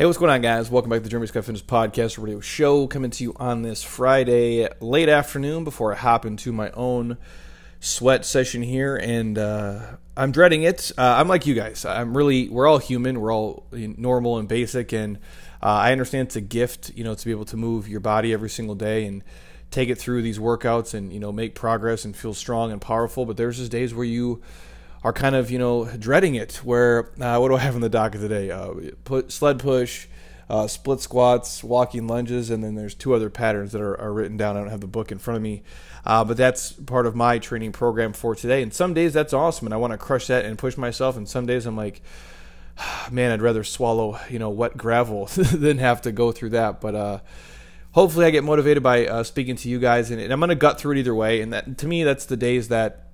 Hey, what's going on, guys? Welcome back to the Jeremy Scott Fitness Podcast Radio Show, coming to you on this Friday late afternoon before I hop into my own sweat session here, and uh, I'm dreading it. Uh, I'm like you guys. I'm really. We're all human. We're all normal and basic, and uh, I understand it's a gift, you know, to be able to move your body every single day and take it through these workouts and you know make progress and feel strong and powerful. But there's just days where you are kind of you know dreading it. Where uh, what do I have in the docket today? Uh, put sled push, uh, split squats, walking lunges, and then there's two other patterns that are, are written down. I don't have the book in front of me, uh, but that's part of my training program for today. And some days that's awesome, and I want to crush that and push myself. And some days I'm like, man, I'd rather swallow you know wet gravel than have to go through that. But uh, hopefully, I get motivated by uh, speaking to you guys, and, and I'm going to gut through it either way. And that to me, that's the days that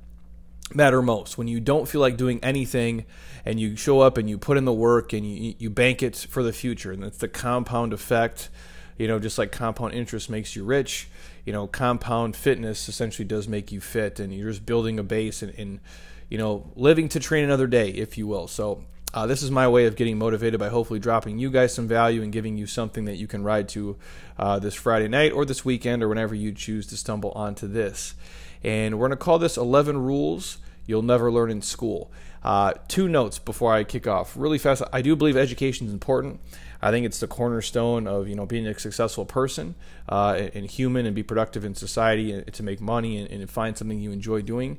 matter most. When you don't feel like doing anything and you show up and you put in the work and you, you bank it for the future and it's the compound effect you know just like compound interest makes you rich you know compound fitness essentially does make you fit and you're just building a base and, and you know living to train another day if you will. So uh, this is my way of getting motivated by hopefully dropping you guys some value and giving you something that you can ride to uh, this friday night or this weekend or whenever you choose to stumble onto this and we're going to call this 11 Rules You'll Never Learn in School. Uh, two notes before I kick off. Really fast, I do believe education is important. I think it's the cornerstone of you know being a successful person uh, and human and be productive in society and to make money and, and find something you enjoy doing.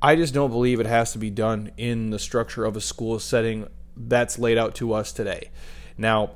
I just don't believe it has to be done in the structure of a school setting that's laid out to us today. Now,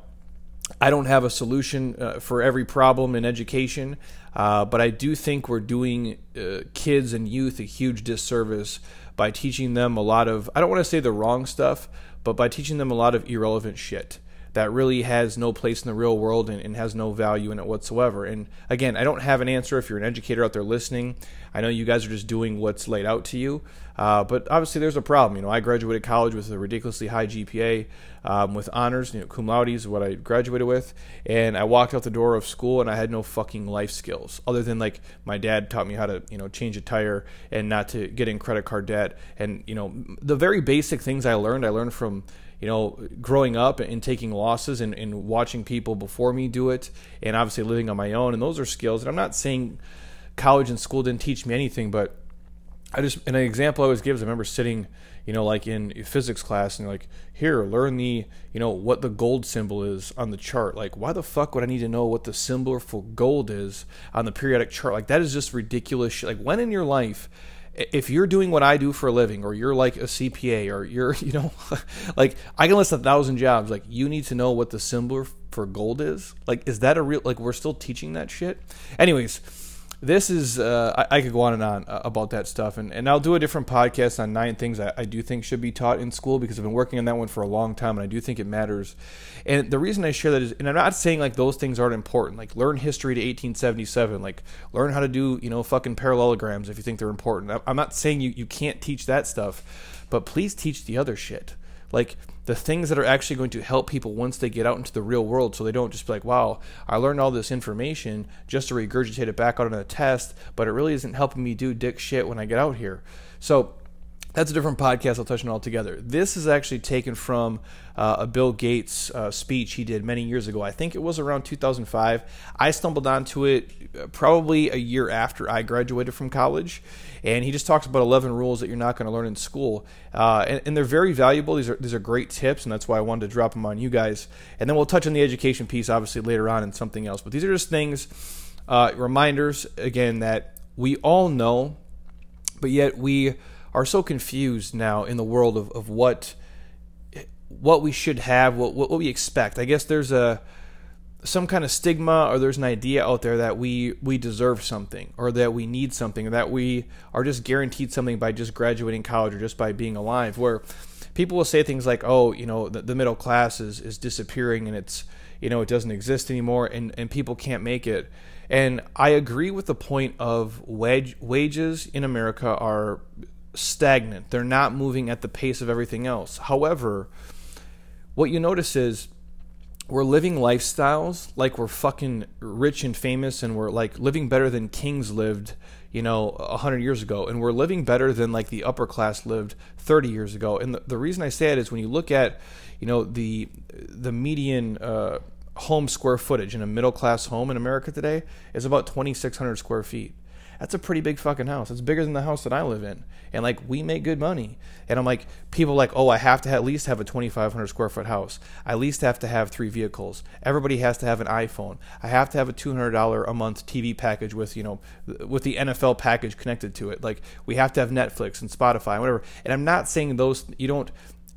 I don't have a solution uh, for every problem in education, uh, but I do think we're doing uh, kids and youth a huge disservice by teaching them a lot of, I don't want to say the wrong stuff, but by teaching them a lot of irrelevant shit that really has no place in the real world and, and, has no value in it whatsoever. And again, I don't have an answer if you're an educator out there listening. I know you guys are just doing what's laid out to you, uh, but obviously there's a problem. You know, I graduated college with a ridiculously high GPA, um, with honors, you know, cum laude is what I graduated with, and I walked out the door of school and I had no fucking life skills other than like my dad taught me how to, you know, change a tire and not to get in credit card debt, and you know, the very basic things I learned, I learned from you know, growing up and taking losses and, and watching people before me do it, and obviously living on my own. And those are skills. And I'm not saying college and school didn't teach me anything, but I just, an example I always give is I remember sitting, you know, like in physics class and like, here, learn the, you know, what the gold symbol is on the chart. Like, why the fuck would I need to know what the symbol for gold is on the periodic chart? Like, that is just ridiculous shit. Like, when in your life if you're doing what I do for a living, or you're like a CPA, or you're, you know, like I can list a thousand jobs. Like you need to know what the symbol for gold is. Like, is that a real? Like we're still teaching that shit. Anyways, this is uh, I, I, could go on and on uh, about that stuff. And, and i'll do a different podcast on nine things I, I, do think should be taught in school because i've been working on that one for a long time and i do think it matters. And the reason i share that is and i'm not saying like those things aren't important. Like learn history to 1877 like learn how to do you know fucking parallelograms if you think they're important. I'm not saying you, you can't teach that stuff but please teach the other shit. Like the things that are actually going to help people once they get out into the real world so they don't just be like, wow, I learned all this information just to regurgitate it back out on a test, but it really isn't helping me do dick shit when I get out here. So that's a different podcast. I'll touch on altogether. This is actually taken from uh, a Bill Gates uh, speech he did many years ago. I think it was around 2005. I stumbled onto it uh, probably a year after I graduated from college, and he just talks about 11 rules that you're not going to learn in school, uh, and, and, they're very valuable. These are these are great tips, and that's why I wanted to drop them on you guys. And then we'll touch on the education piece, obviously later on, and something else. But these are just things, uh, reminders again that we all know, but yet we are so confused now in the world of, of what what we should have, what, what, we expect. I guess there's a some kind of stigma or there's an idea out there that we we deserve something or that we need something or that we are just guaranteed something by just graduating college or just by being alive where people will say things like oh you know the, the middle class is is disappearing and it's you know it doesn't exist anymore and and people can't make it and I agree with the point of wage wages in America are stagnant. They're not moving at the pace of everything else. However, what you notice is we're living lifestyles like we're fucking rich and famous and we're like living better than kings lived, you know, 100 years ago. And we're living better than like the upper class lived 30 years ago. And the, the reason I say it is when you look at, you know the the median uh, home square footage in a middle class home in America today is about 2,600 square feet. That's a pretty big fucking house. It's bigger than the house that I live in. And like, we make good money. And I'm like, people like, oh, I have to at least have a 2,500 square foot house. I at least have to have three vehicles. Everybody has to have an iPhone. I have to have a $200 a month TV package with, you know, with the NFL package connected to it. Like, we have to have Netflix and Spotify, and whatever. And I'm not saying those, you don't,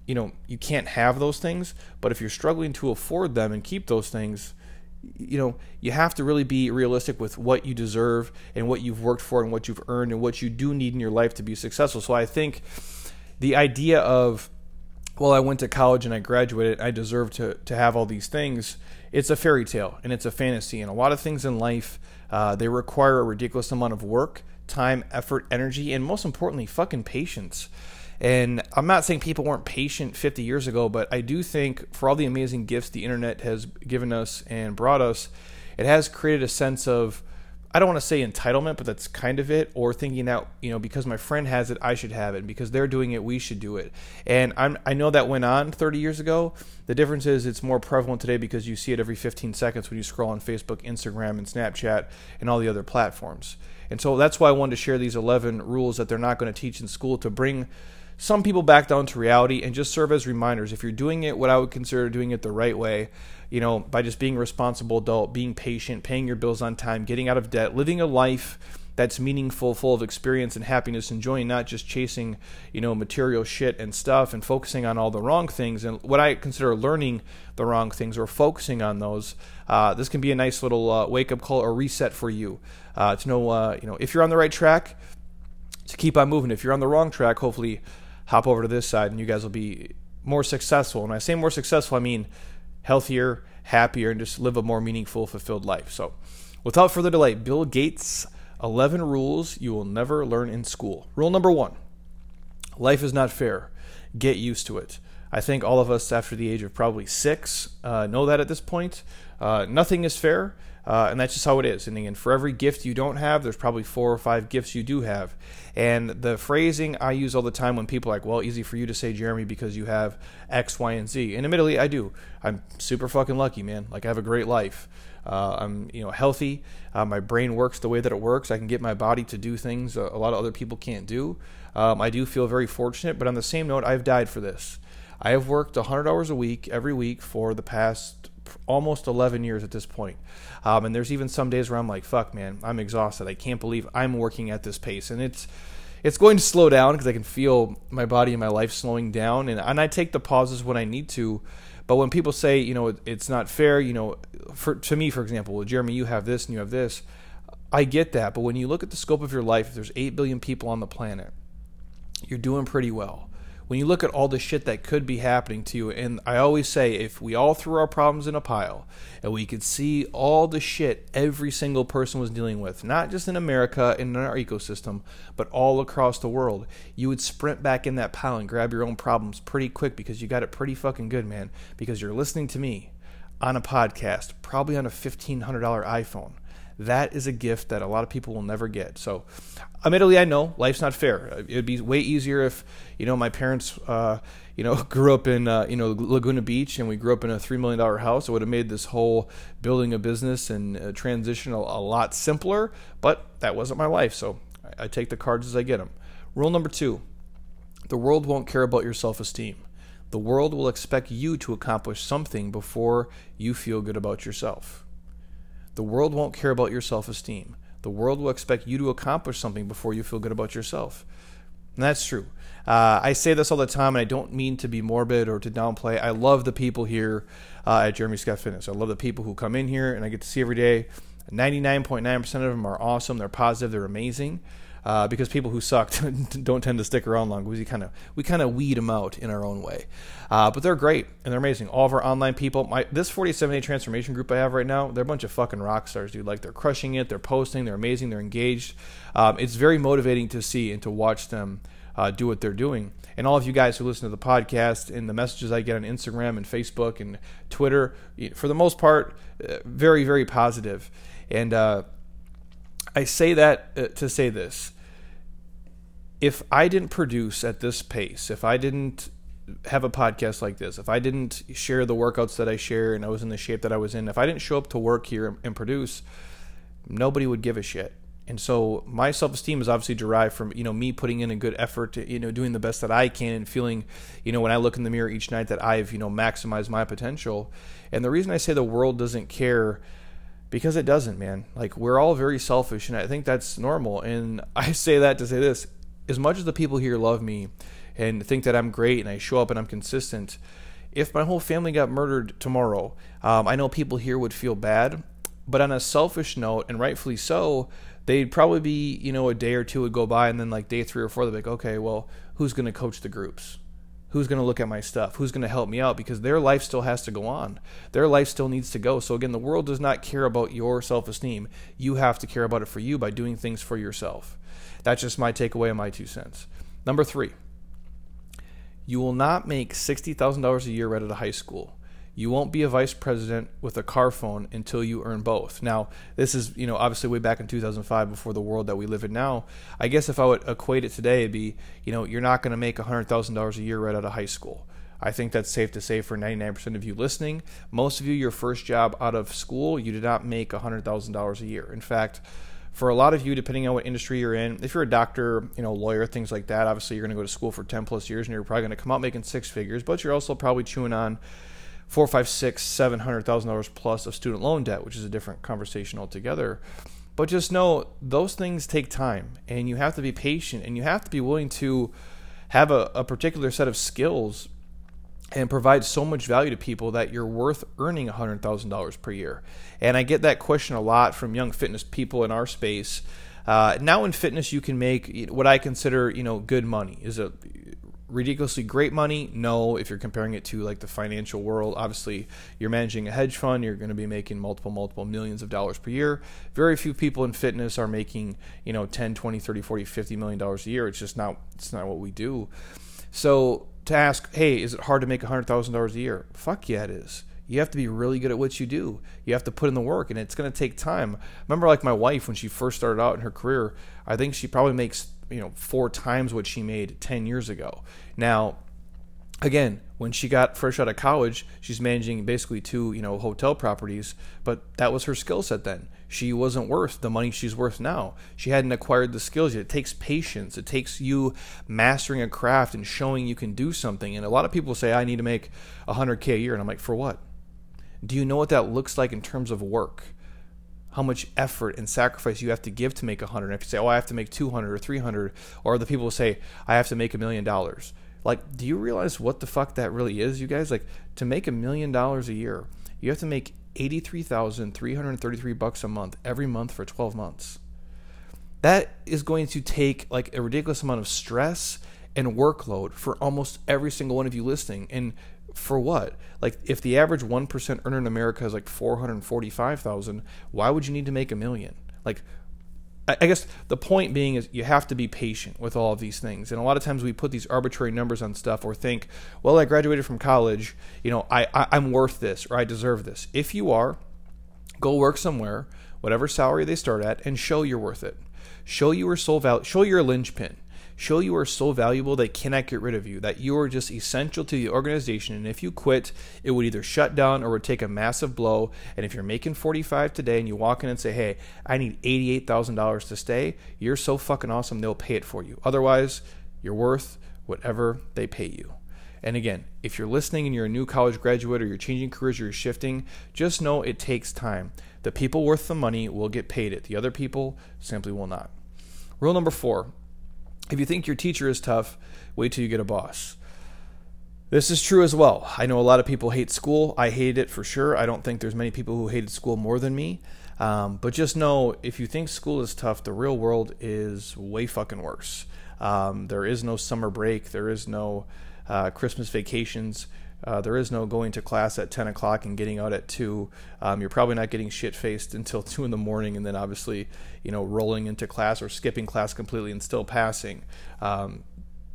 you know you can't have those things but if you're struggling to afford them and keep those things you know you have to really be realistic with what you deserve and what you've worked for and what you've earned and what you do need in your life to be successful. So i think the idea of well i went to college and i graduated i deserve to, to have all these things it's a fairy tale and it's a fantasy. And a lot of things in life uh, they require a ridiculous amount of work time effort energy and most importantly fucking patience and I'm not saying people weren't patient 50 years ago, but I do think for all the amazing gifts the internet has given us and brought us, it has created a sense of, I don't want to say entitlement, but that's kind of it, or thinking that, you know, because my friend has it, I should have it. Because they're doing it, we should do it. And I'm, I know that went on 30 years ago. The difference is it's more prevalent today because you see it every 15 seconds when you scroll on Facebook, Instagram, and Snapchat, and all the other platforms. And so that's why I wanted to share these 11 rules that they're not going to teach in school to bring some people back down to reality and just serve as reminders. If you're doing it what I would consider doing it the right way, you know, by just being a responsible adult, being patient, paying your bills on time, getting out of debt, living a life that's meaningful, full of experience and happiness, enjoying not just chasing, you know, material shit and stuff and focusing on all the wrong things and what I consider learning the wrong things or focusing on those. Uh, this can be a nice little uh, wake up call or reset for you uh, to know, uh, you know, if you're on the right track, to keep on moving. If you're on the wrong track, hopefully hop over to this side and you guys will be more successful. And when I say more successful, I mean healthier, happier, and just live a more meaningful, fulfilled life. So, without further delay, Bill Gates' 11 rules you will never learn in school. Rule number one life is not fair. Get used to it. I think all of us after the age of probably six uh, know that at this point. Uh, nothing is fair. Uh, and that's just how it is. And again, for every gift you don't have, there's probably four or five gifts you do have. And the phrasing I use all the time when people are like, well, easy for you to say, Jeremy, because you have X, Y, and Z. And admittedly, I do. I'm super fucking lucky, man. Like, I have a great life. Uh, I'm, you know, healthy. Uh, my brain works the way that it works. I can get my body to do things a, lot of other people can't do. Um, I do feel very fortunate. But on the same note, I've died for this. I have worked 100 hours a week every week for the past almost 11 years at this point. Um, and there's even some days where I'm like, fuck, man, I'm exhausted. I can't believe I'm working at this pace. And it's, it's going to slow down because I can feel my body and my life slowing down. And, and I take the pauses when I need to. But when people say, you know, it, it's not fair, you know, for, to me, for example, well, Jeremy, you have this and you have this. I get that. But when you look at the scope of your life, if there's 8 billion people on the planet, you're doing pretty well when you look at all the shit that could be happening to you, and I always say if we all threw our problems in a pile and we could see all the shit every single person was dealing with, not just in America and in our ecosystem, but all across the world, you would sprint back in that pile and grab your own problems pretty quick because you got it pretty fucking good, man. Because you're listening to me on a podcast, probably on a $1,500 iPhone that is a gift that a lot of people will never get. So, admittedly, I know life's not fair. It'd be way easier if you know my parents, uh, you know, grew up in uh, you know Laguna Beach and we grew up in a three million dollar house. It would have made this whole building a business and uh, transition a, a, lot simpler. But that wasn't my life, so I, I take the cards as I get them. Rule number two: the world won't care about your self esteem. The world will expect you to accomplish something before you feel good about yourself. The world won't care about your self esteem. The world will expect you to accomplish something before you feel good about yourself. And that's true. Uh, I say this all the time, and I don't mean to be morbid or to downplay. I love the people here uh, at Jeremy Scott Fitness. I love the people who come in here and I get to see every day. 99.9% of them are awesome. They're positive. They're amazing uh, because people who suck don't tend to stick around long we kind of we kind of weed them out in our own way. Uh, but they're great and they're amazing. All of our online people, my this 47 day transformation group I have right now, they're a bunch of fucking rock stars, dude. Like they're crushing it. They're posting. They're amazing. They're engaged. Um, it's very motivating to see and to watch them. Uh, do what they're doing. And all of you guys who listen to the podcast and the messages I get on Instagram and Facebook and Twitter, for the most part, uh, very, very positive. And uh, I say that uh, to say this if I didn't produce at this pace, if I didn't have a podcast like this, if I didn't share the workouts that I share and I was in the shape that I was in, if I didn't show up to work here and produce, nobody would give a shit. And so my self-esteem is obviously derived from, you know, me putting in a good effort to, you know, doing the best that I can and feeling, you know, when I look in the mirror each night that I've, you know, maximized my potential. And the reason I say the world doesn't care because it doesn't, man. Like we're all very selfish and I think that's normal. And I say that to say this, as much as the people here love me and think that I'm great and I show up and I'm consistent, if my whole family got murdered tomorrow, um, I know people here would feel bad. But on a selfish note, and rightfully so, they'd probably be, you know, a day or two would go by, and then like day three or four, they'd be like, okay, well, who's going to coach the groups? Who's going to look at my stuff? Who's going to help me out? Because their life still has to go on. Their life still needs to go. So again, the world does not care about your self esteem. You have to care about it for you by doing things for yourself. That's just my takeaway and my two cents. Number three, you will not make $60,000 a year right out of high school you won't be a vice president with a car phone until you earn both. Now, this is, you know, obviously way back in 2005 before the world that we live in now. I guess if I would equate it today, it'd be, you know, you're not going to make $100,000 a year right out of high school. I think that's safe to say for 99% of you listening. Most of you, your first job out of school, you did not make $100,000 a year. In fact, for a lot of you, depending on what industry you're in, if you're a doctor, you know, lawyer, things like that, obviously you're going to go to school for 10 plus years and you're probably going to come out making six figures, but you're also probably chewing on four, five, six, seven hundred thousand dollars plus of student loan debt, which is a different conversation altogether. But just know those things take time, and you have to be patient, and you have to be willing to have a, a particular set of skills and provide so much value to people that you're worth earning $100,000 per year. And I get that question a lot from young fitness people in our space. Uh, now in fitness, you can make what I consider, you know, good money. Is it ridiculously great money? No. If you're comparing it to like the financial world, obviously you're managing a hedge fund, you're going to be making multiple, multiple millions of dollars per year. Very few people in fitness are making, you know, 10, 20, 30, 40, 50 million dollars a year. It's just not, it's not what we do. So to ask, hey, is it hard to make $100,000 a year? Fuck yeah, it is. You have to be really good at what you do. You have to put in the work, and it's going to take time. Remember, like my wife, when she first started out in her career, I think she probably makes you know four times what she made 10 years ago now again when she got fresh out of college she's managing basically two you know hotel properties but that was her skill set then she wasn't worth the money she's worth now. She hadn't acquired the skills yet. It takes patience. It takes you mastering a craft and showing you can do something. And a lot of people say i need to make 100k a year. And i'm like for what? Do you know what that looks like in terms of work? How much effort and sacrifice you have to give to make a hundred. If you say, "Oh, I have to make two hundred or three hundred, or the people will say, "I have to make a million dollars," like, do you realize what the fuck that really is, you guys? Like, to make a million dollars a year, you have to make eighty-three thousand three hundred thirty-three bucks a month every month for twelve months. That is going to take like a ridiculous amount of stress and workload for almost every single one of you listening. And for what? Like if the average 1% earner in America is like 445,000, why would you need to make a million? Like I guess the point being is you have to be patient with all of these things. And a lot of times we put these arbitrary numbers on stuff or think, well, I graduated from college, you know, I, I I'm worth this or I deserve this. If you are, go work somewhere, whatever salary they start at, and show you're worth it. Show you soul value. Show you're a linchpin show you are so valuable they cannot get rid of you, that you are just essential to the organization. And if you quit, it would either shut down or would take a massive blow. And if you're making 45 today and you walk in and say, hey, I need $88,000 to stay, you're so fucking awesome, they'll pay it for you. Otherwise, you're worth whatever they pay you. And again, if you're listening and you're a new college graduate or you're changing careers or you're shifting, just know it takes time. The people worth the money will get paid it, the other people simply will not. Rule number four if you think your teacher is tough, wait till you get a boss. This is true as well. I know a lot of people hate school. I hated it for sure. I don't think there's many people who hated school more than me. Um, but just know if you think school is tough, the real world is way fucking worse. Um, there is no summer break. There is no uh, Christmas vacations. Uh, there is no going to class at 10 o'clock and getting out at 2. Um, you're probably not getting shit faced until 2 in the morning and then obviously, you know, rolling into class or skipping class completely and still passing. Um,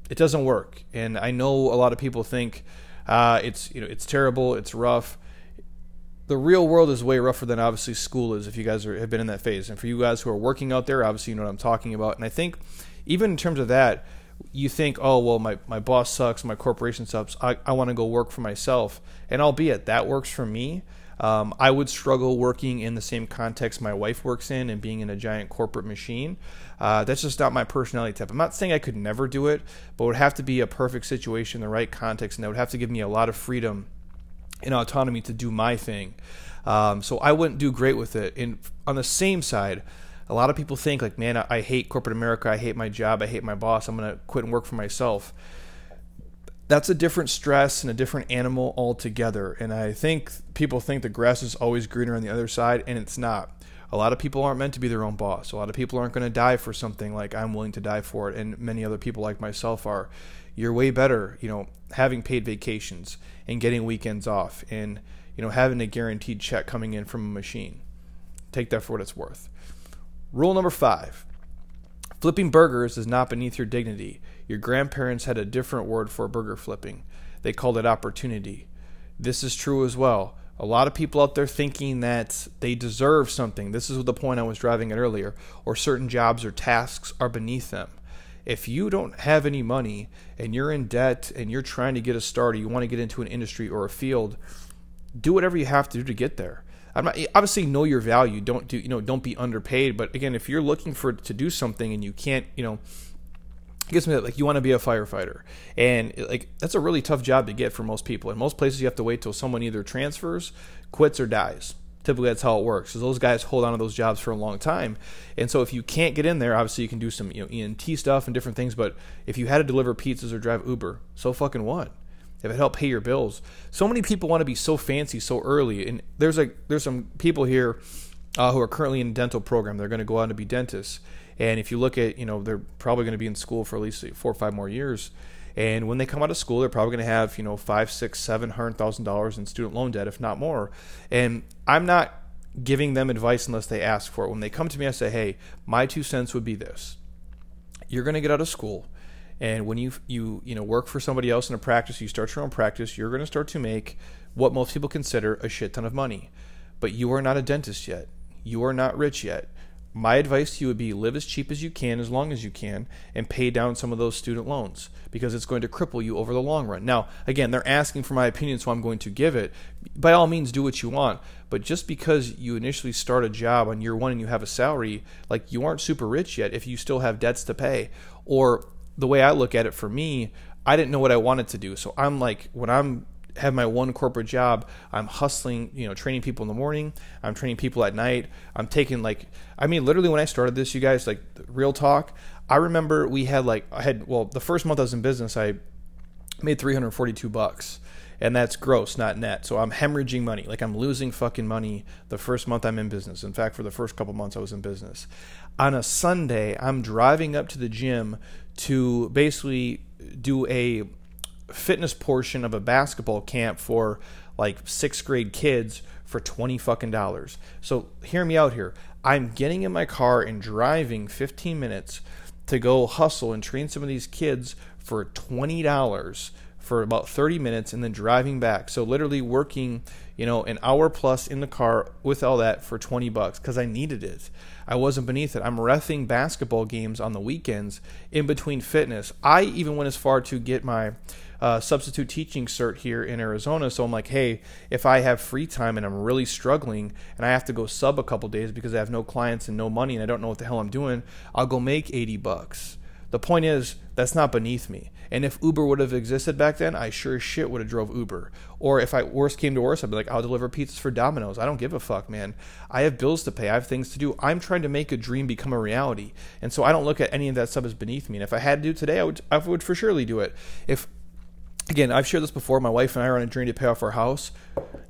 it doesn't work. And I know a lot of people think uh, it's, you know, it's terrible, it's rough. The real world is way rougher than obviously school is if you guys are, have been in that phase. And for you guys who are working out there, obviously you know what I'm talking about. And I think even in terms of that, you think, oh, well, my, my boss sucks, my corporation sucks, I, I want to go work for myself. And albeit that works for me, um, I would struggle working in the same context my wife works in and being in a giant corporate machine. Uh, that's just not my personality type. I'm not saying I could never do it, but it would have to be a perfect situation, the right context, and that would have to give me a lot of freedom and autonomy to do my thing. Um, so I wouldn't do great with it. And on the same side, a lot of people think like, man, I, I hate corporate America. I hate my job. I hate my boss. I'm going to quit and work for myself. That's a different stress and a different animal altogether. And I think people think the grass is always greener on the other side, and it's not. A lot of people aren't meant to be their own boss. A lot of people aren't going to die for something like I'm willing to die for it, and many other people like myself are. You're way better, you know, having paid vacations and getting weekends off and, you know, having a guaranteed check coming in from a machine. Take that for what it's worth. Rule number five flipping burgers is not beneath your dignity. Your grandparents had a different word for burger flipping, they called it opportunity. This is true as well. A lot of people out there thinking that they deserve something. This is the point I was driving at earlier, or certain jobs or tasks are beneath them. If you don't have any money and you're in debt and you're trying to get a start or you want to get into an industry or a field, do whatever you have to do to get there. I'm not obviously know your value. Don't do you know? Don't be underpaid. But again, if you're looking for to do something and you can't, you know, it me that like you want to be a firefighter, and like that's a really tough job to get for most people. In most places, you have to wait till someone either transfers, quits, or dies. Typically, that's how it works. Because those guys hold on to those jobs for a long time, and so if you can't get in there, obviously you can do some you know EMT stuff and different things. But if you had to deliver pizzas or drive Uber, so fucking what? If it helped pay your bills. So many people want to be so fancy so early, and there's like there's some people here uh, who are currently in dental program. They're going to go on to be dentists, and if you look at you know they're probably going to be in school for at least four or five more years. And when they come out of school, they're probably going to have you know five, six, seven hundred thousand dollars in student loan debt, if not more. And I'm not giving them advice unless they ask for it. When they come to me, I say, "Hey, my two cents would be this: You're going to get out of school." And when you you you know work for somebody else in a practice, you start your own practice, you're going to start to make what most people consider a shit ton of money. But you are not a dentist yet. You are not rich yet. My advice to you would be live as cheap as you can, as long as you can, and pay down some of those student loans because it's going to cripple you over the long run. Now, again, they're asking for my opinion, so I'm going to give it. By all means, do what you want. But just because you initially start a job on year one and you have a salary, like you aren't super rich yet if you still have debts to pay. Or the way I look at it for me, I didn't know what I wanted to do. So I'm like, when I'm have my one corporate job, I'm hustling, you know, training people in the morning. I'm training people at night. I'm taking like, I mean, literally when I started this, you guys, like real talk. I remember we had like, I had, well, the first month I was in business, I made 342 bucks and that's gross, not net. So I'm hemorrhaging money. Like I'm losing fucking money the first month I'm in business. In fact, for the first couple months I was in business. On a Sunday, I'm driving up to the gym to basically do a fitness portion of a basketball camp for like sixth grade kids for 20 fucking dollars. So hear me out here. I'm getting in my car and driving 15 minutes to go hustle and train some of these kids for $20 for about 30 minutes and then driving back. So literally working, you know, an hour plus in the car with all that for 20 bucks cuz I needed it. I wasn't beneath it. I'm refing basketball games on the weekends in between fitness. I even went as far to get my uh, substitute teaching cert here in Arizona. So I'm like, hey, if I have free time and I'm really struggling and I have to go sub a couple days because I have no clients and no money and I don't know what the hell I'm doing, I'll go make 80 bucks. The point is, that's not beneath me. And if Uber would have existed back then, I sure as shit would have drove Uber. Or if I worst came to worst, I'd be like, I'll deliver pizzas for Domino's. I don't give a fuck, man. I have bills to pay. I have things to do. I'm trying to make a dream become a reality. And so I don't look at any of that stuff as beneath me. And if I had to do it today, I would I would for surely do it. If again, I've shared this before. My wife and I are on a journey to pay off our house.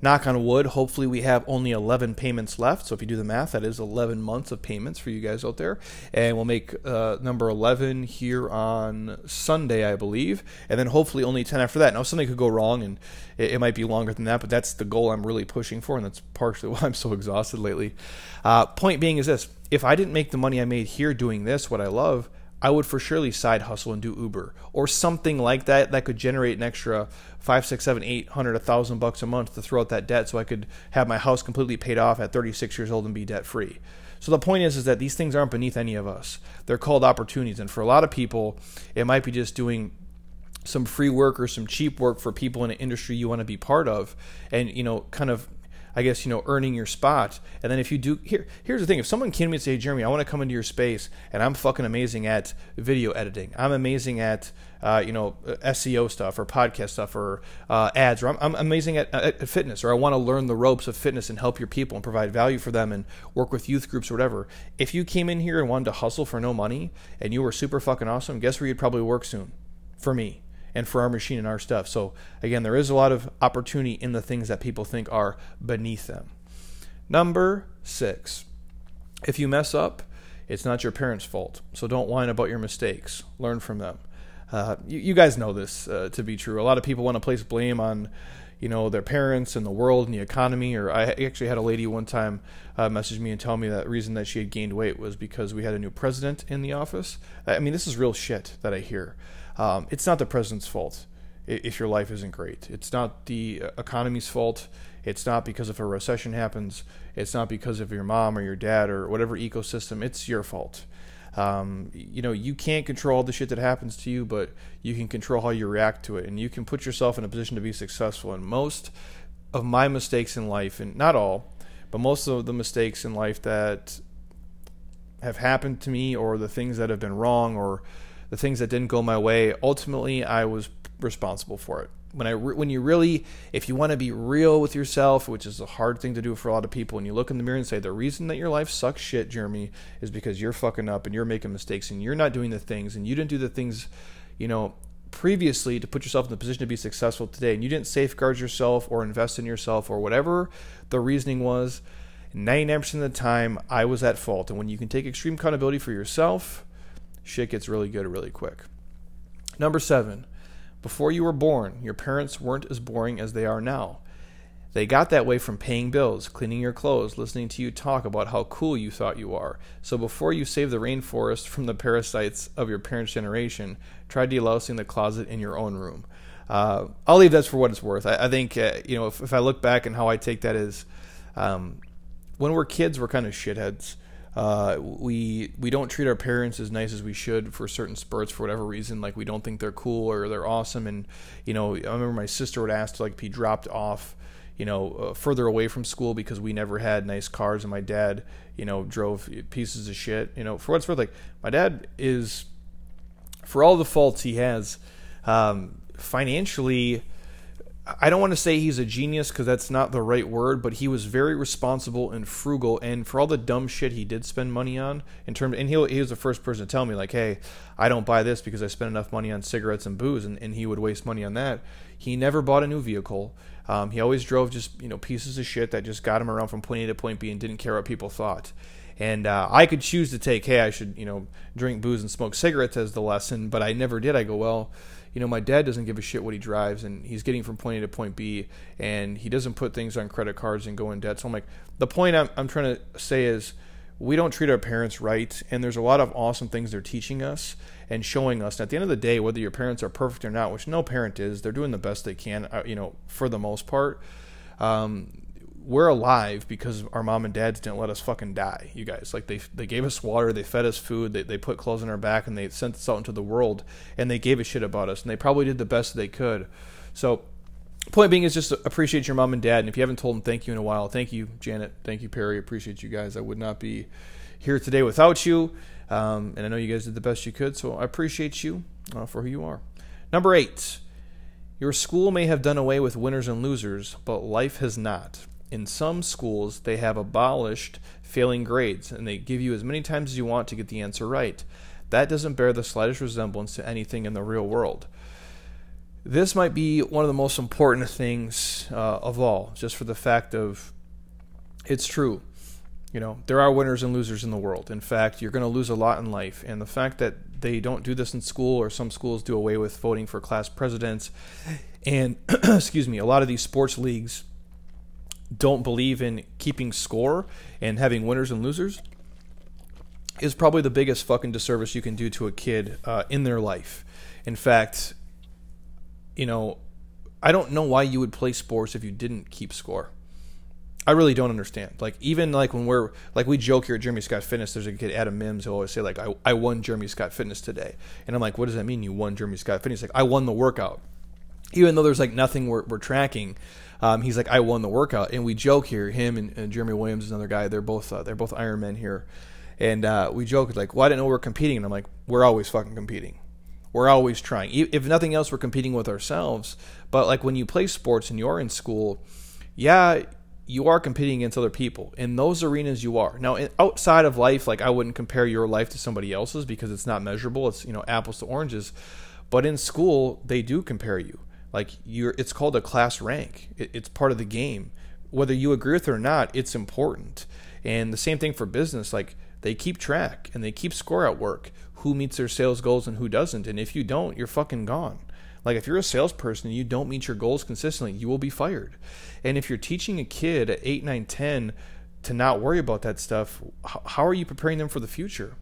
Knock on wood. Hopefully, we have only 11 payments left. So if you do the math, that is 11 months of payments for you guys out there. And we'll make uh, number 11 here on Sunday, I believe. And then hopefully only 10 after that. Now, something could go wrong and it, it might be longer than that, but that's the goal I'm really pushing for. And that's partially why I'm so exhausted lately. Uh, point being is this if I didn't make the money I made here doing this, what I love, I would for surely side hustle and do Uber or something like that that could generate an extra five, six, seven, eight hundred, a thousand bucks a month to throw out that debt so I could have my house completely paid off at 36 years old and be debt free. So the point is, is that these things aren't beneath any of us. They're called opportunities, and for a lot of people, it might be just doing some free work or some cheap work for people in an industry you want to be part of, and you know, kind of I guess you know earning your spot. And then if you do here, here's the thing: if someone came to me and say, "Jeremy, I want to come into your space, and I'm fucking amazing at video editing. I'm amazing at uh, you know SEO stuff or podcast stuff or uh, ads, or I'm, I'm amazing at, at, fitness, or I want to learn the ropes of fitness and help your people and provide value for them and work with youth groups or whatever." If you came in here and wanted to hustle for no money and you were super fucking awesome, guess where you'd probably work soon? For me and for our machine and our stuff. So again, there is a lot of opportunity in the things that people think are beneath them. Number six, if you mess up, it's not your parents' fault. So don't whine about your mistakes. Learn from them. Uh, you, you, guys know this uh, to be true. A lot of people want to place blame on, you know, their parents and the world and the economy. Or I actually had a lady one time uh, message me and tell me that the reason that she had gained weight was because we had a new president in the office. I mean, this is real shit that I hear. Um, it's not the president's fault if your life isn't great. It's not the uh, economy's fault. It's not because if a recession happens. It's not because of your mom or your dad or whatever ecosystem. It's your fault. Um, you know, you can't control the shit that happens to you, but you can control how you react to it, and you can put yourself in a position to be successful. And most of my mistakes in life, and not all, but most of the mistakes in life that have happened to me, or the things that have been wrong, or the things that didn't go my way, ultimately I was responsible for it. When I when you really if you want to be real with yourself, which is a hard thing to do for a lot of people, and you look in the mirror and say the reason that your life sucks shit, Jeremy, is because you're fucking up and you're making mistakes and you're not doing the things and you didn't do the things, you know, previously to put yourself in the position to be successful today and you didn't safeguard yourself or invest in yourself or whatever the reasoning was 99% of the time I was at fault and when you can take extreme accountability for yourself shit gets really good really quick. Number seven, before you were born, your parents weren't as boring as they are now. They got that way from paying bills, cleaning your clothes, listening to you talk about how cool you thought you are. So before you save the rainforest from the parasites of your parents' generation, try delousing the closet in your own room. Uh, I'll leave that for what it's worth. I, I think, uh, you know, if, if, I look back and how I take that is um, when we're kids, we're kind of shitheads. Uh, we we don't treat our parents as nice as we should for certain spurts for whatever reason. Like we don't think they're cool or they're awesome. And you know, I remember my sister would ask to like be dropped off, you know, uh, further away from school because we never had nice cars, and my dad, you know, drove pieces of shit. You know, for what's worth, like my dad is, for all the faults he has, um, financially I don't want to say he's a genius because that's not the right word, but he was very responsible and frugal. And for all the dumb shit he did spend money on, in terms, and he, he was the first person to tell me like, "Hey, I don't buy this because I spent enough money on cigarettes and booze," and, and he would waste money on that. He never bought a new vehicle. Um, he always drove just you know pieces of shit that just got him around from point A to point B and didn't care what people thought. And uh, I could choose to take, "Hey, I should you know drink booze and smoke cigarettes" as the lesson, but I never did. I go, well you know, my dad doesn't give a shit what he drives and he's getting from point A to point B and he doesn't put things on credit cards and go in debt. So I'm like, the point I'm, I'm trying to say is we don't treat our parents right and there's a lot of awesome things they're teaching us and showing us. And at the end of the day, whether your parents are perfect or not, which no parent is, they're doing the best they can, uh, you know, for the most part. Um, we're alive because our mom and dads didn't let us fucking die, you guys. Like they they gave us water, they fed us food, they, they put clothes on our back, and they sent us out into the world, and they gave a shit about us, and they probably did the best they could. So, point being is just appreciate your mom and dad, and if you haven't told them thank you in a while, thank you Janet, thank you Perry, appreciate you guys. I would not be here today without you, um, and I know you guys did the best you could, so I appreciate you uh, for who you are. Number eight. Your school may have done away with winners and losers, but life has not in some schools, they have abolished failing grades and they give you as many times as you want to get the answer right. That doesn't bear the slightest resemblance to anything in the real world. This might be one of the most important things uh, of all, just for the fact of it's true. You know, there are winners and losers in the world. In fact, you're going to lose a lot in life. And the fact that they don't do this in school, or some schools do away with voting for class presidents, and, excuse me, a lot of these sports leagues don't believe in keeping score and having winners and losers, is probably the biggest fucking disservice you can do to a kid uh, in their life. In fact, you know, I don't know why you would play sports if you didn't keep score. I really don't understand. Like even like when we're like we joke here at Jeremy Scott Fitness, there's a kid Adam Mims who always say like I, I won Jeremy Scott Fitness today, and I'm like, what does that mean? You won Jeremy Scott Fitness? Like I won the workout, even though there's like nothing we're, we're tracking. Um, he's like I won the workout, and we joke here. Him and, and Jeremy Williams is another guy. They're both uh, they're both Ironmen here, and uh, we joke like, well, I didn't know we're competing, and I'm like, we're always fucking competing. We're always trying. If nothing else, we're competing with ourselves. But like when you play sports and you're in school, yeah, you are competing against other people. In those arenas, you are. Now, outside of life, like I wouldn't compare your life to somebody else's because it's not measurable. It's you know apples to oranges. But in school, they do compare you. Like you're, it's called a class rank. It, it's part of the game. Whether you agree with it or not, it's important. And the same thing for business. Like they keep track and they keep score at work who meets their sales goals and who doesn't. And if you don't, you're fucking gone. Like if you're a salesperson and you don't meet your goals consistently, you will be fired. And if you're teaching a kid at 8, 9, 10 to not worry about that stuff, how are you preparing them for the future?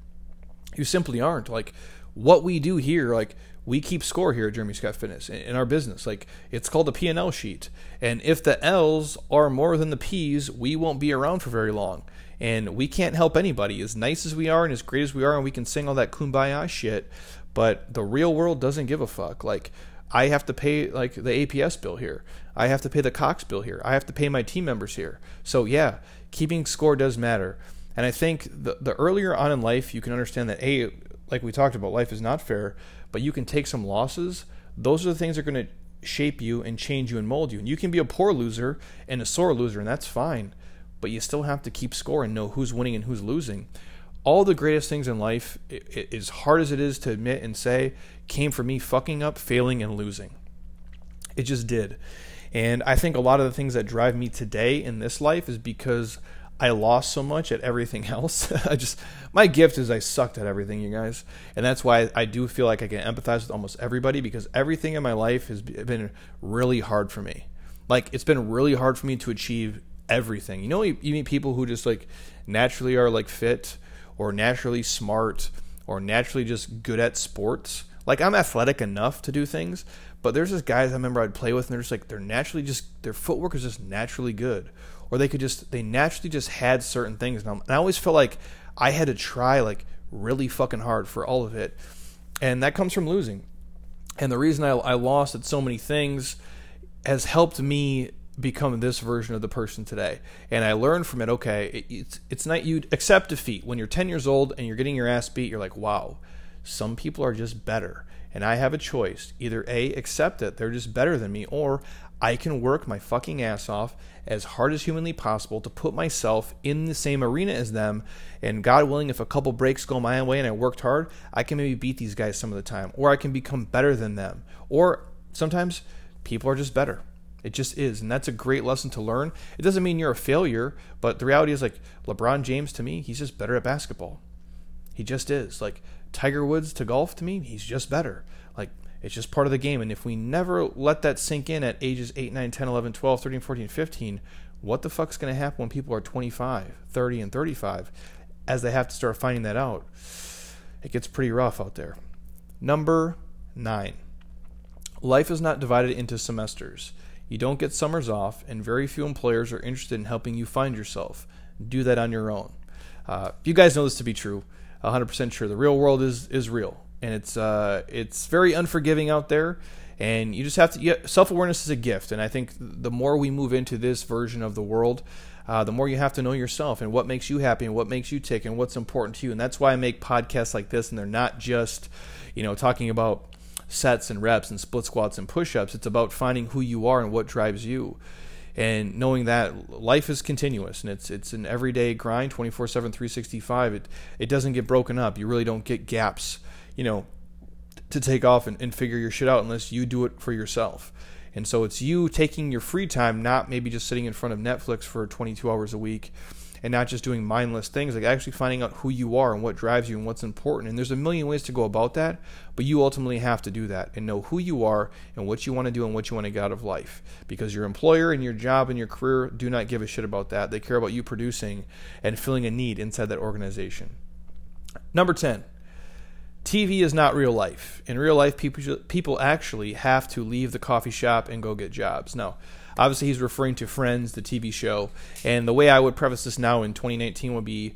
You simply aren't. Like what we do here, like we keep score here at Jeremy Scott Fitness in our business. Like it's called a P&L sheet. And if the L's are more than the P's, we won't be around for very long. And we can't help anybody. As nice as we are and as great as we are, and we can sing all that kumbaya shit, but the real world doesn't give a fuck. Like I have to pay like the APS bill here. I have to pay the Cox bill here. I have to pay my team members here. So yeah, keeping score does matter. And I think the the earlier on in life you can understand that a like we talked about, life is not fair, but you can take some losses. Those are the things that are going to shape you and change you and mold you. And you can be a poor loser and a sore loser, and that's fine but you still have to keep score and know who's winning and who's losing. All the greatest things in life, as hard as it is to admit and say, came from me fucking up, failing, and losing. It just did. And I think a lot of the things that drive me today in this life is because I lost so much at everything else. I just my gift is I sucked at everything, you guys, and that's why I do feel like I can empathize with almost everybody because everything in my life has been really hard for me. Like it's been really hard for me to achieve everything. You know, you, you meet people who just like naturally are like fit or naturally smart or naturally just good at sports. Like I'm athletic enough to do things, but there's just guys I remember I'd play with and they're just like they're naturally just their footwork is just naturally good, or they could just they naturally just had certain things. And, and I always felt like I had to try like really fucking hard for all of it, and that comes from losing. And the reason I, I lost at so many things has helped me become this version of the person today. And I learned from it. Okay, it's it's not you accept defeat when you're 10 years old and you're getting your ass beat. You're like, wow, some people are just better, and I have a choice: either a accept it, they're just better than me, or I can work my fucking ass off as hard as humanly possible to put myself in the same arena as them. And God willing, if a couple breaks go my way and I worked hard, I can maybe beat these guys some of the time, or I can become better than them, or sometimes people are just better it just is. And that's a great lesson to learn. It doesn't mean you're a failure, but the reality is like LeBron James to me, he's just better at basketball. He just is. Like Tiger Woods to golf to me, he's just better. It's just part of the game. And if we never let that sink in at ages 8, 9, 10, 11, 12, 13, 14, 15, what the fuck's going to happen when people are 25, 30, and 35 as they have to start finding that out? It gets pretty rough out there. Number nine life is not divided into semesters. You don't get summers off, and very few employers are interested in helping you find yourself. Do that on your own. Uh, you guys know this to be true, 100% sure. The real world is is real, and it's uh, it's very unforgiving out there. And you just have to. Yeah, Self awareness is a gift, and I think the more we move into this version of the world, uh, the more you have to know yourself and what makes you happy and what makes you tick and what's important to you. And that's why I make podcasts like this, and they're not just, you know, talking about sets and reps and split squats and push ups. It's about finding who you are and what drives you. And knowing that life is continuous and it's it's an everyday grind 24 7 365 it it doesn't get broken up you really don't get gaps you know to take off and, and figure your shit out unless you do it for yourself and so it's you taking your free time not maybe just sitting in front of netflix for 22 hours a week and not just doing mindless things, like actually finding out who you are and what drives you and what's important. And there's a million ways to go about that, but you ultimately have to do that and know who you are and what you want to do and what you want to get out of life. Because your employer and your job and your career do not give a shit about that. They care about you producing and filling a need inside that organization. Number 10. TV is not real life. In real life, people people actually have to leave the coffee shop and go get jobs. Now, obviously, he's referring to Friends, the TV show. And the way I would preface this now in 2019 would be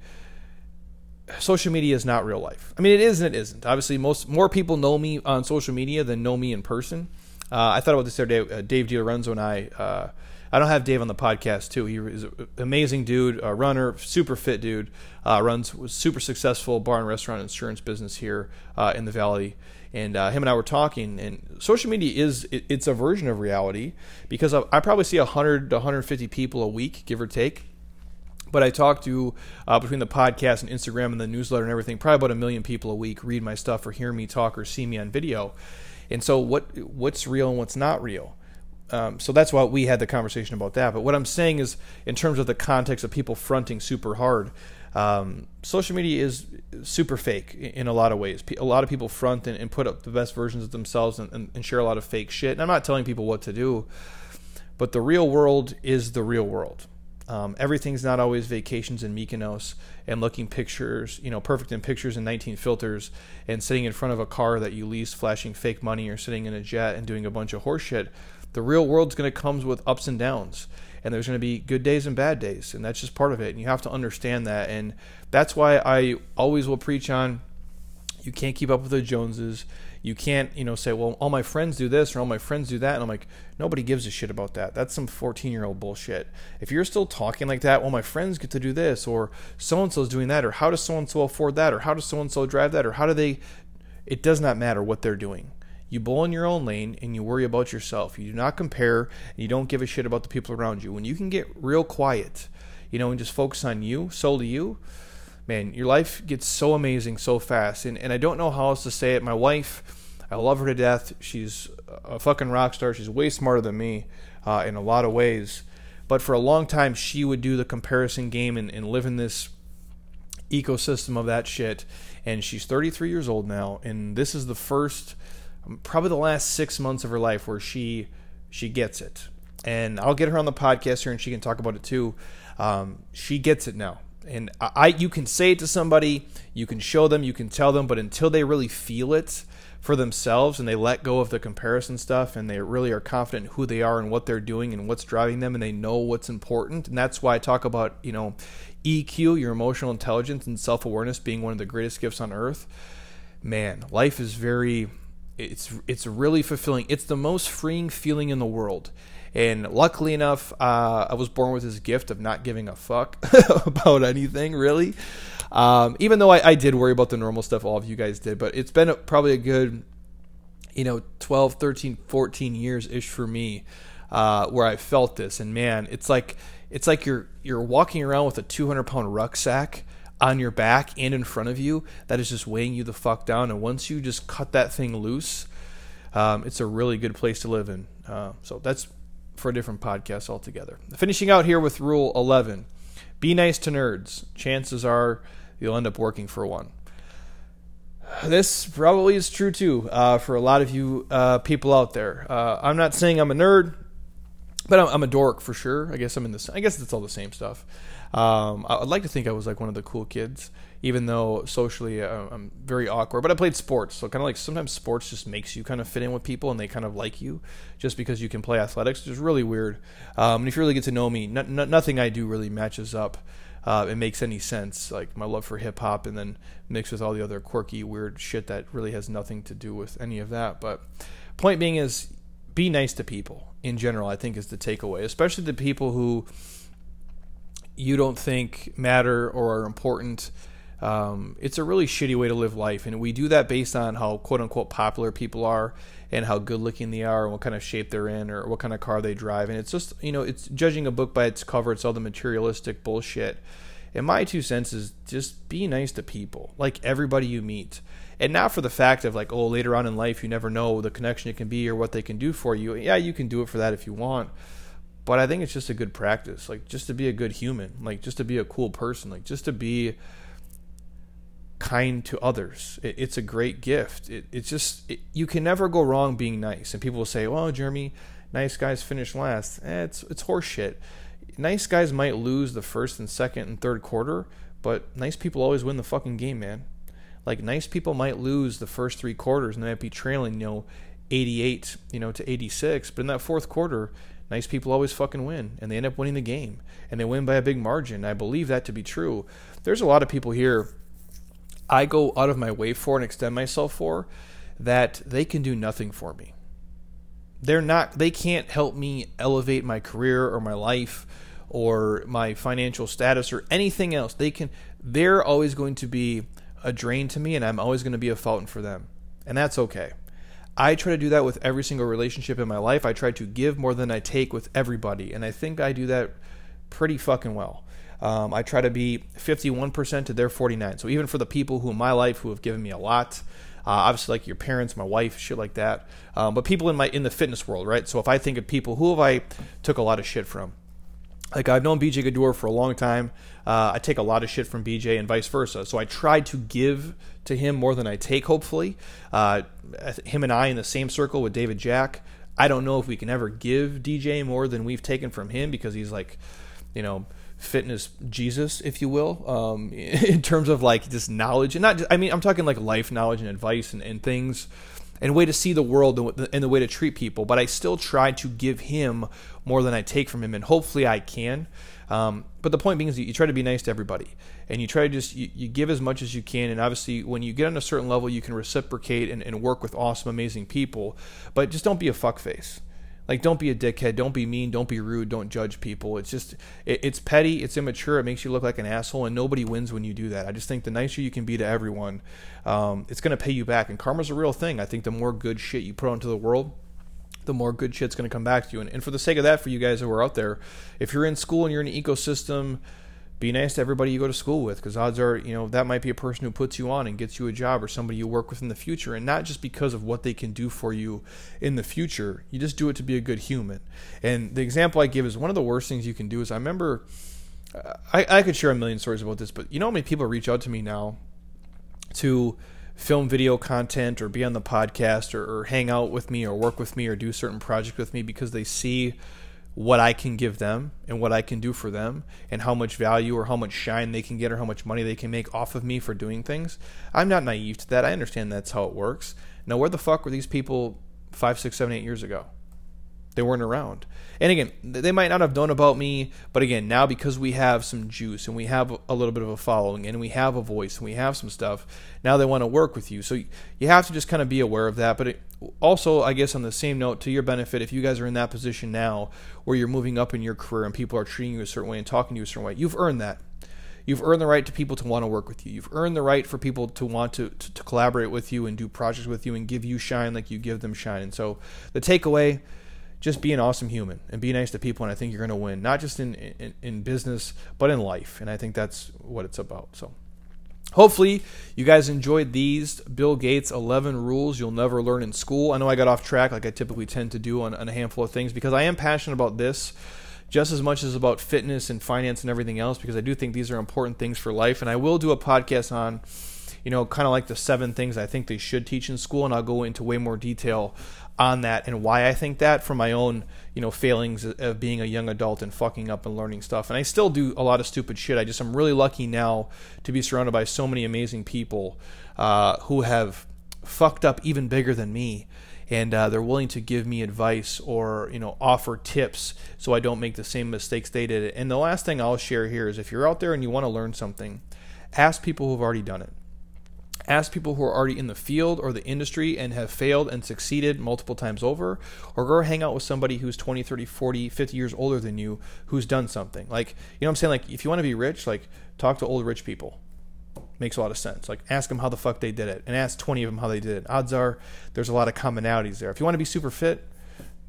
social media is not real life. I mean, it is and it isn't. Obviously, most more people know me on social media than know me in person. Uh, I thought about this the other day. Uh, Dave DiLorenzo and I. Uh, I don't have Dave on the podcast too. He is an amazing dude, a runner, super fit dude. Uh, runs super successful bar and restaurant insurance business here uh, in the valley. And uh, him and I were talking, and social media is it, it's a version of reality because I, I probably see 100 to 150 people a week, give or take but I talk to uh, between the podcast and Instagram and the newsletter and everything, probably about a million people a week read my stuff or hear me talk or see me on video. And so, what what's real and what's not real? Um, so that's why we had the conversation about that. But what I'm saying is, in terms of the context of people fronting super hard, um, social media is super fake in a lot of ways. A lot of people front and, and put up the best versions of themselves and, and, and, share a lot of fake shit. And I'm not telling people what to do, but the real world is the real world. Um, everything's not always vacations in Mykonos and looking pictures, you know, perfect in pictures and 19 filters and sitting in front of a car that you lease, flashing fake money, or sitting in a jet and doing a bunch of horseshit. The real world's going to come with ups and downs, and there's going to be good days and bad days, and that's just part of it. And you have to understand that, and that's why I always will preach on. You can't keep up with the Joneses. You can't, you know, say, well, all my friends do this or all my friends do that. And I'm like, nobody gives a shit about that. That's some 14 year old bullshit. If you're still talking like that, well, my friends get to do this or so and so's doing that or how does so and so afford that or how does so and so drive that or how do they. It does not matter what they're doing. You bowl in your own lane and you worry about yourself. You do not compare and you don't give a shit about the people around you. When you can get real quiet, you know, and just focus on you, solely you, man, your life gets so amazing so fast. And, and I don't know how else to say it. My wife, I love her to death. She's a fucking rock star. She's way smarter than me uh, in a lot of ways. But for a long time, she would do the comparison game and, and live in this ecosystem of that shit. And she's 33 years old now. And this is the first probably the last six months of her life where she she gets it. And I'll get her on the podcast here, and she can talk about it too. Um, she gets it now, and I, you can say it to somebody, you can show them, you can tell them, but until they really feel it for themselves and they let go of the comparison stuff and they really are confident who they are and what they're doing and what's driving them and they know what's important and that's why I talk about you know EQ your emotional intelligence and self-awareness being one of the greatest gifts on earth man life is very it's it's really fulfilling. It's the most freeing feeling in the world. And luckily enough, uh, I was born with this gift of not giving a fuck about anything, really. Um, even though I, I, did worry about the normal stuff all of you guys did, but it's been a, probably a good, you know, 12, 13, 14 years ish for me uh, where I felt this. And man, it's like it's like you're you're walking around with a 200 pound rucksack on your back and in front of you that is just weighing you the fuck down. And once you just cut that thing loose, um, it's a really good place to live in. Uh, so that's for a different podcast altogether. Finishing out here with rule 11 be nice to nerds. Chances are you'll end up working for one. This probably is true too uh, for a lot of you uh, people out there. Uh, I'm not saying I'm a nerd, but I'm, I'm, a dork for sure. I guess I'm in this. I guess it's all the same stuff. Um, I'd like to think I was like one of the cool kids, even though socially uh, I'm very awkward. But I played sports, so kind of like sometimes sports just makes you kind of fit in with people and they kind of like you just because you can play athletics. It's really weird. Um, and if you really get to know me, nothing I do really matches up. Uh, it makes any sense. Like my love for hip hop, and then mixed with all the other quirky, weird shit that really has nothing to do with any of that. But point being is, be nice to people in general. I think is the takeaway, especially the people who you don't think matter or are important. Um, it's a really shitty way to live life, and we do that based on how quote unquote popular people are and how good looking they are and what kind of shape they're in or what kind of car they drive. And it's just you know it's judging a book by its cover. It's all the materialistic bullshit. And my two cents is just be nice to people, like everybody you meet. And not for the fact of like, oh, later on in life, you never know the connection it can be or what they can do for you. Yeah, you can do it for that if you want but I think it's just a good practice, like just to be a good human, like just to be a cool person, like just to be kind to others. It, it's a great gift. It, it's just it, you can never go wrong being nice. And people will say, "Well, Jeremy, nice guys finish last." Eh, it's it's horseshit. Nice guys might lose the first and second and third quarter, but nice people always win the fucking game, man. Like nice people might lose the first three quarters and they might be trailing, you know, 88, you know, to 86. But in that fourth quarter, nice people always fucking win and they end up winning the game and they win by a big margin. I believe that to be true. There's a lot of people here I go out of my way for and extend myself for that they can do nothing for me. They're not they can't help me elevate my career or my life or my financial status or anything else. They can they're always going to be a drain to me and I'm always going to be a fountain for them. And that's okay. I try to do that with every single relationship in my life. I try to give more than I take with everybody, and I think I do that pretty fucking well. Um, I try to be 51% to their 49. So even for the people who in my life who have given me a lot, uh, obviously like your parents, my wife, shit like that. Um, but people in my in the fitness world, right? So if I think of people, who have I took a lot of shit from? Like I've known BJ Gaddour for a long time. Uh, I take a lot of shit from BJ and vice versa. So I try to give to him more than I take. Hopefully, uh, him and I in the same circle with David Jack. I don't know if we can ever give DJ more than we've taken from him because he's like, you know, fitness Jesus, if you will, um, in terms of like just knowledge and not. Just, I mean, I'm talking like life knowledge and advice and, and things, and way to see the world and the way to treat people. But I still try to give him more than I take from him, and hopefully I can. Um, but the point being is you try to be nice to everybody, and you try to just you, you, give as much as you can. And obviously, when you get on a certain level, you can reciprocate and, and work with awesome, amazing people. But just don't be a fuckface. Like, don't be a dickhead. Don't be mean. Don't be rude. Don't judge people. It's just, it, it's petty. It's immature. It makes you look like an asshole, and nobody wins when you do that. I just think the nicer you can be to everyone, um, it's going to pay you back. And karma's a real thing. I think the more good shit you put onto the world, the more good shit's going to come back to you. And, and for the sake of that, for you guys who are out there, if you're in school and you're in an ecosystem, be nice to everybody you go to school with because odds are you know that might be a person who puts you on and gets you a job or somebody you work with in the future and not just because of what they can do for you in the future. You just do it to be a good human. And the example i give is one of the worst things you can do is i remember uh, i, I could share a million stories about this but you know how many people reach out to me now to film video content or be on the podcast or, or hang out with me or work with me or do certain projects with me because they see what I can give them and what I can do for them and how much value or how much shine they can get or how much money they can make off of me for doing things. I'm not naive to that. I understand that's how it works. Now, where the fuck were these people five, six, seven, eight years ago? They weren't around. And again, they might not have known about me, but again, now because we have some juice and we have a little bit of a following and we have a voice and we have some stuff, now they want to work with you. So you have to just kind of be aware of that. But it, also, I guess on the same note, to your benefit, if you guys are in that position now where you're moving up in your career and people are treating you a certain way and talking to you a certain way, you've earned that. You've earned the right to people to want to work with you. You've earned the right for people to want to, to, to collaborate with you and do projects with you and give you shine like you give them shine. And so the takeaway just be an awesome human and be nice to people, and I think you're going to win, not just in, in, in business, but in life. And I think that's what it's about. So. Hopefully, you guys enjoyed these Bill Gates 11 rules you'll never learn in school. I know I got off track like I typically tend to do on, on, a handful of things because I am passionate about this just as much as about fitness and finance and everything else because I do think these are important things for life. And I will do a podcast on, you know, kind of like the seven things I think they should teach in school, and I'll go into way more detail on that and why I think that from my own, you know, failings of being a young adult and fucking up and learning stuff. And I still do a lot of stupid shit. I just I'm really lucky now to be surrounded by so many amazing people uh, who have fucked up even bigger than me. And uh, they're willing to give me advice or you know offer tips so I don't make the same mistakes they did. And the last thing I'll share here is if you're out there and you want to learn something, ask people who've already done it ask people who are already in the field or the industry and have failed and succeeded multiple times over or go hang out with somebody who's 20 30 40 50 years older than you who's done something. Like you know i'm saying? Like if you want to be rich like talk to old rich people. Makes a lot of sense. Like ask them how the fuck they did it and ask 20 of them how they did it. Odds are there's a lot of commonalities there. If you want to be super fit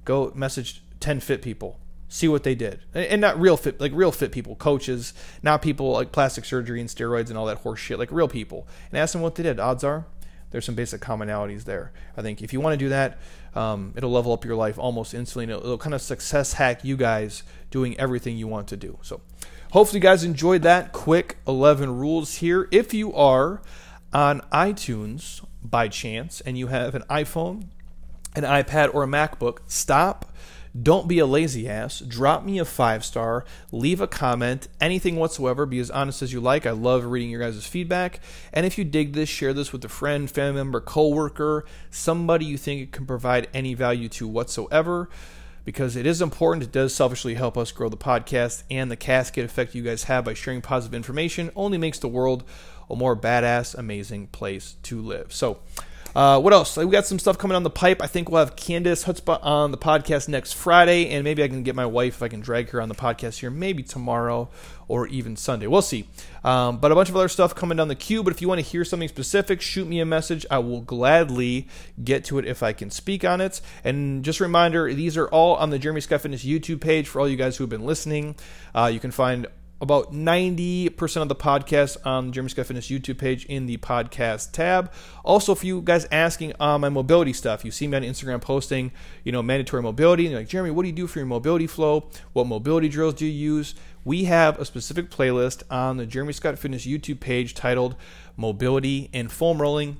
go message 10 fit people see what they did, and not real fit, like real fit people, coaches, not people like plastic surgery and steroids and all that horse shit, like real people, and ask them what they did. Odds are there's some basic commonalities there. I think if you want to do that, um, it'll level up your life almost instantly. It'll, it'll, kind of success hack you guys doing everything you want to do. So, hopefully, you guys enjoyed that quick 11 rules here. If you are on iTunes by chance and you have an iPhone, an iPad, or a MacBook, stop don't be a lazy ass. Drop me a five star, leave a comment, anything whatsoever. Be as honest as you like. I love reading your guys' feedback. And if you dig this, share this with a friend, family member, coworker, somebody you think it can provide any value to whatsoever because it is important. It does selfishly help us grow the podcast, and the cascade effect you guys have by sharing positive information only makes the world a more badass, amazing place to live. So, uh, what else? We got some stuff coming on the pipe. I think we'll have Candace Hutzpah on the podcast next Friday, and maybe I can get my wife if I can drag her on the podcast here, maybe tomorrow or even Sunday. We'll see. Um, but a bunch of other stuff coming down the queue. But if you want to hear something specific, shoot me a message. I will gladly get to it if I can speak on it. And just a reminder, these are all on the Jeremy Scott YouTube page for all you guys who have been listening. Uh, you can find about 90% of the podcast on Jeremy Scott Fitness YouTube page in the podcast tab. Also, for you guys asking on my mobility stuff, you see me on Instagram posting, you know, mandatory mobility. And you're like, Jeremy, what do you do for your mobility flow? What mobility drills do you use? We have a specific playlist on the Jeremy Scott Fitness YouTube page titled Mobility and Foam Rolling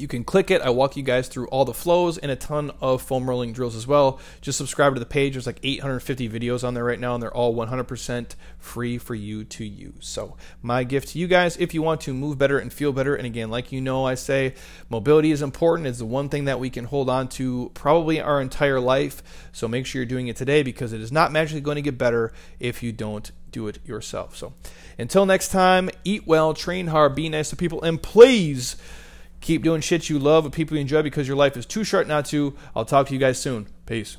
you can click it. I walk you guys through all the flows and a ton of foam rolling drills as well. Just subscribe to the page. There's like 850 videos on there right now, and they're all 100% free for you to use. So, my gift to you guys if you want to move better and feel better, and again, like you know, I say mobility is important. It's the one thing that we can hold on to probably our entire life. So, make sure you're doing it today because it is not magically going to get better if you don't do it yourself. So, until next time, eat well, train hard, be nice to people, and please Keep doing shit you love with people you enjoy because your life is too short not to. I'll talk to you guys soon. Peace.